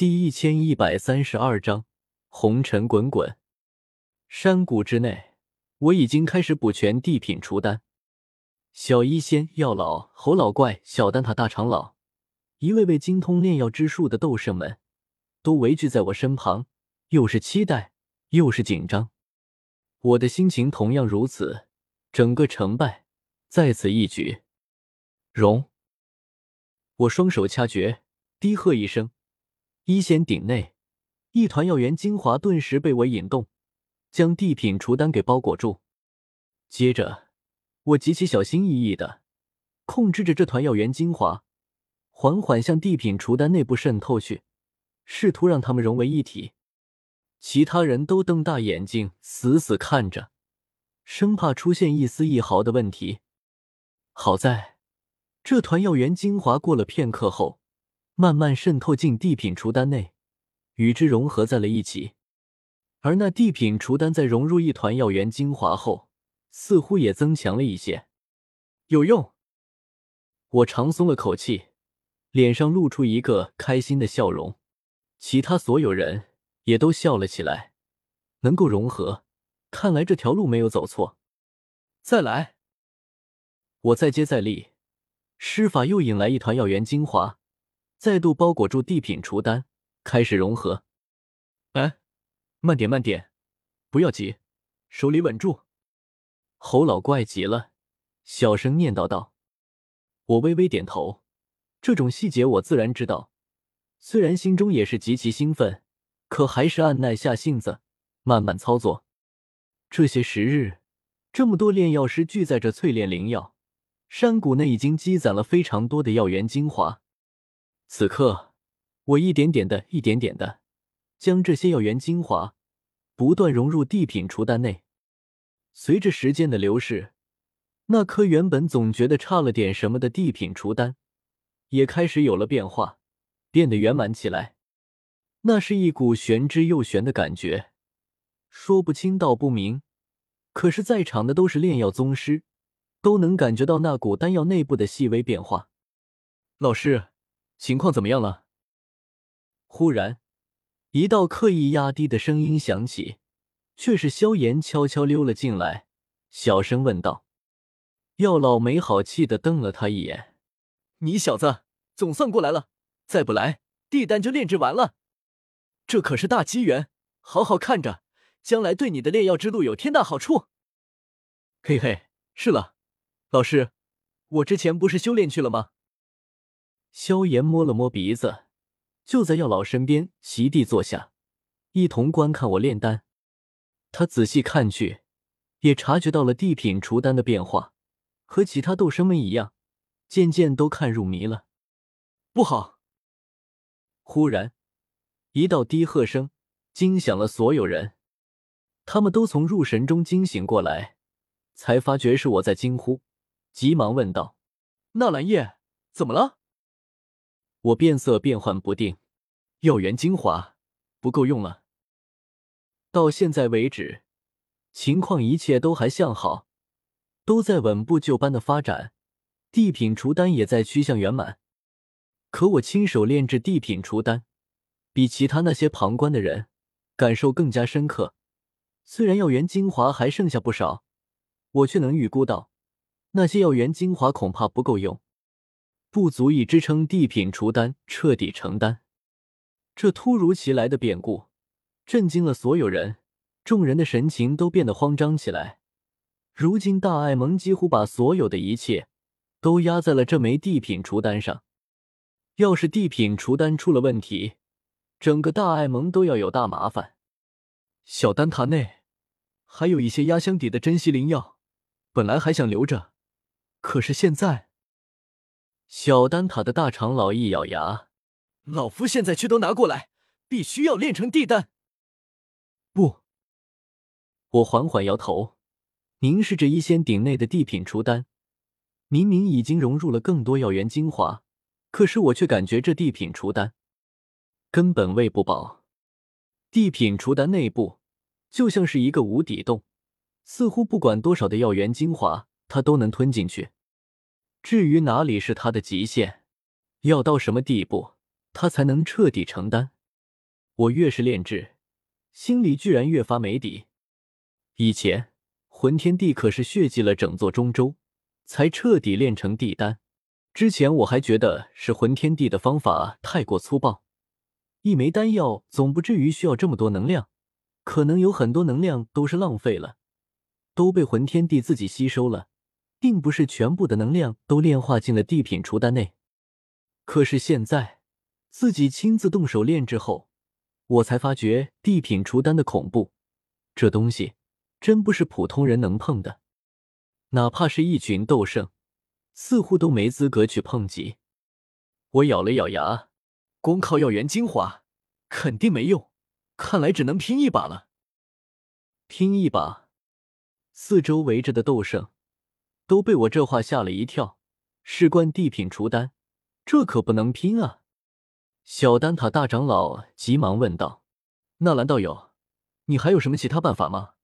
第一千一百三十二章红尘滚滚。山谷之内，我已经开始补全地品除丹。小医仙、药老、侯老怪、小丹塔大长老，一位位精通炼药之术的斗圣们，都围聚在我身旁，又是期待，又是紧张。我的心情同样如此。整个成败在此一举。融！我双手掐诀，低喝一声，一仙鼎内一团药源精华顿时被我引动，将地品除丹给包裹住。接着，我极其小心翼翼的控制着这团药源精华，缓缓向地品除丹内部渗透去，试图让它们融为一体。其他人都瞪大眼睛，死死看着，生怕出现一丝一毫的问题。好在。这团药源精华过了片刻后，慢慢渗透进地品除丹内，与之融合在了一起。而那地品除丹在融入一团药源精华后，似乎也增强了一些。有用！我长松了口气，脸上露出一个开心的笑容。其他所有人也都笑了起来。能够融合，看来这条路没有走错。再来！我再接再厉。施法又引来一团药源精华，再度包裹住地品除丹，开始融合。哎，慢点，慢点，不要急，手里稳住。侯老怪急了，小声念叨道：“我微微点头，这种细节我自然知道。虽然心中也是极其兴奋，可还是按耐下性子，慢慢操作。这些时日，这么多炼药师聚在这淬炼灵药。”山谷内已经积攒了非常多的药源精华，此刻我一点点的、一点点的将这些药源精华不断融入地品除丹内。随着时间的流逝，那颗原本总觉得差了点什么的地品除丹也开始有了变化，变得圆满起来。那是一股玄之又玄的感觉，说不清道不明。可是，在场的都是炼药宗师。都能感觉到那股丹药内部的细微变化。老师，情况怎么样了？忽然，一道刻意压低的声音响起，却是萧炎悄悄溜了进来，小声问道：“药老没好气的瞪了他一眼，你小子总算过来了，再不来，地丹就炼制完了。这可是大机缘，好好看着，将来对你的炼药之路有天大好处。”嘿嘿，是了。老师，我之前不是修炼去了吗？萧炎摸了摸鼻子，就在药老身边席地坐下，一同观看我炼丹。他仔细看去，也察觉到了地品除丹的变化，和其他斗生们一样，渐渐都看入迷了。不好！忽然，一道低喝声惊响了所有人，他们都从入神中惊醒过来，才发觉是我在惊呼。急忙问道：“纳兰叶，怎么了？”我变色变幻不定，药源精华不够用了。到现在为止，情况一切都还向好，都在稳步就班的发展，地品除丹也在趋向圆满。可我亲手炼制地品除丹，比其他那些旁观的人感受更加深刻。虽然药源精华还剩下不少，我却能预估到。那些药源精华恐怕不够用，不足以支撑地品除丹彻底成丹。这突如其来的变故震惊了所有人，众人的神情都变得慌张起来。如今大爱盟几乎把所有的一切都压在了这枚地品除丹上，要是地品除丹出了问题，整个大爱盟都要有大麻烦。小丹塔内还有一些压箱底的珍稀灵药，本来还想留着。可是现在，小丹塔的大长老一咬牙：“老夫现在去都拿过来，必须要炼成地丹。”不，我缓缓摇头，凝视着一仙鼎内的地品除丹。明明已经融入了更多药源精华，可是我却感觉这地品除丹根本喂不饱。地品除丹内部就像是一个无底洞，似乎不管多少的药源精华。它都能吞进去，至于哪里是他的极限，要到什么地步，他才能彻底承担？我越是炼制，心里居然越发没底。以前魂天地可是血祭了整座中州，才彻底炼成地丹。之前我还觉得是魂天地的方法太过粗暴，一枚丹药总不至于需要这么多能量，可能有很多能量都是浪费了，都被魂天地自己吸收了，并不是全部的能量都炼化进了地品除丹内。可是现在自己亲自动手炼制后，我才发觉地品除丹的恐怖，这东西真不是普通人能碰的，哪怕是一群斗圣。似乎都没资格去碰及。我咬了咬牙，光靠药源精华肯定没用，看来只能拼一把了。拼一把！四周围着的斗圣都被我这话吓了一跳。事关地品除丹，这可不能拼啊！小丹塔大长老急忙问道：“纳兰道友，你还有什么其他办法吗？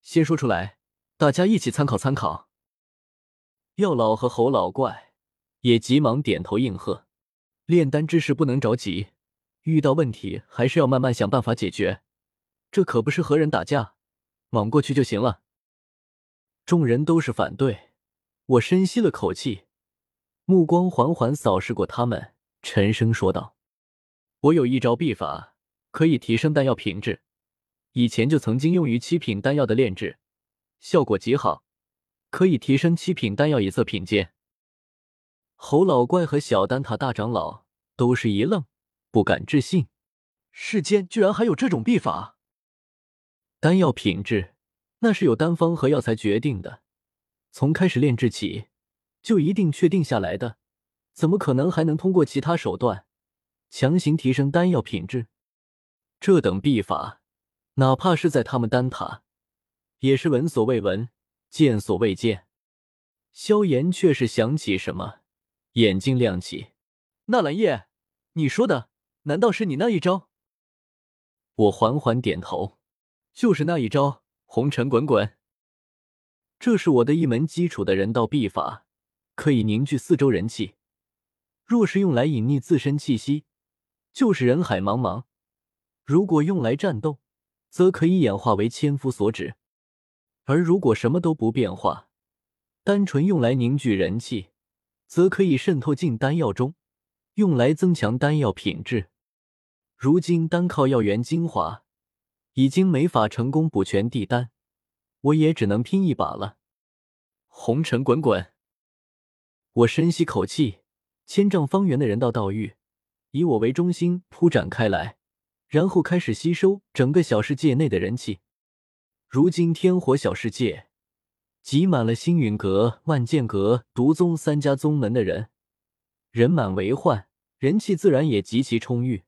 先说出来，大家一起参考参考。”药老和侯老怪也急忙点头应和。炼丹之事不能着急，遇到问题还是要慢慢想办法解决。这可不是和人打架，莽过去就行了。众人都是反对，我深吸了口气，目光缓缓扫视过他们，沉声说道：“我有一招秘法，可以提升丹药品质。以前就曾经用于七品丹药的炼制，效果极好。”可以提升七品丹药一色品阶。侯老怪和小丹塔大长老都是一愣，不敢置信：世间居然还有这种秘法！丹药品质那是由丹方和药材决定的，从开始炼制起就一定确定下来的，怎么可能还能通过其他手段强行提升丹药品质？这等秘法，哪怕是在他们丹塔，也是闻所未闻。见所未见，萧炎却是想起什么，眼睛亮起。纳兰叶，你说的难道是你那一招？我缓缓点头，就是那一招，红尘滚滚。这是我的一门基础的人道秘法，可以凝聚四周人气。若是用来隐匿自身气息，就是人海茫茫；如果用来战斗，则可以演化为千夫所指。而如果什么都不变化，单纯用来凝聚人气，则可以渗透进丹药中，用来增强丹药品质。如今单靠药源精华，已经没法成功补全地丹，我也只能拼一把了。红尘滚滚，我深吸口气，千丈方圆的人道道域以我为中心铺展开来，然后开始吸收整个小世界内的人气。如今天火小世界挤满了星陨阁、万剑阁、毒宗三家宗门的人，人满为患，人气自然也极其充裕。